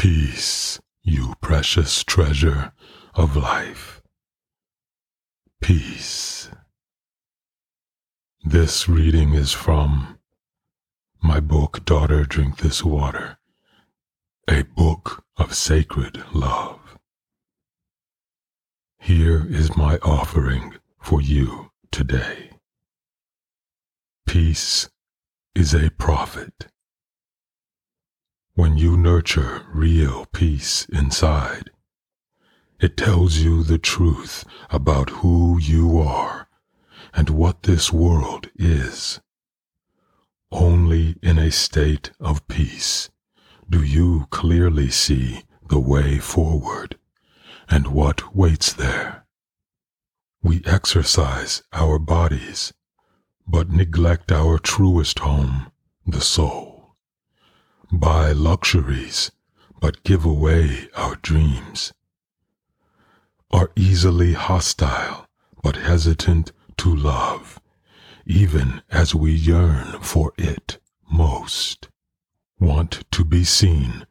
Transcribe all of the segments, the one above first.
Peace, you precious treasure of life. Peace. This reading is from my book, Daughter, Drink This Water, a book of sacred love. Here is my offering for you today. Peace is a prophet. When you nurture real peace inside, it tells you the truth about who you are and what this world is. Only in a state of peace do you clearly see the way forward and what waits there. We exercise our bodies, but neglect our truest home, the soul buy luxuries, but give away our dreams, are easily hostile, but hesitant to love, even as we yearn for it most, want to be seen,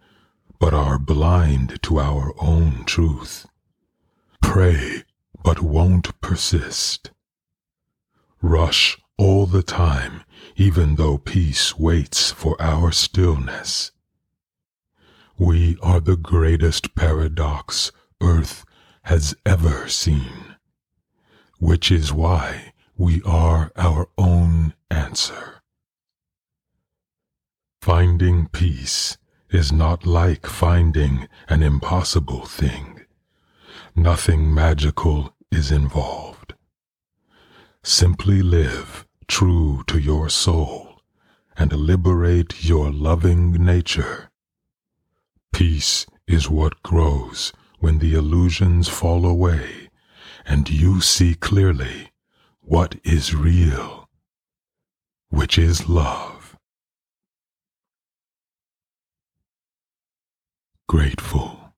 but are blind to our own truth, pray, but won't persist, rush all the time even though peace waits for our stillness. We are the greatest paradox earth has ever seen, which is why we are our own answer. Finding peace is not like finding an impossible thing. Nothing magical is involved. Simply live true to your soul and liberate your loving nature. Peace is what grows when the illusions fall away and you see clearly what is real, which is love. Grateful.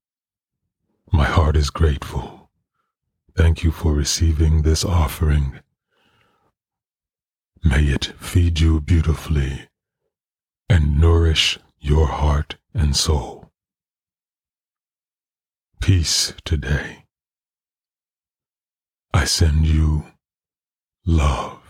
My heart is grateful. Thank you for receiving this offering May it feed you beautifully and nourish your heart and soul. Peace today. I send you love.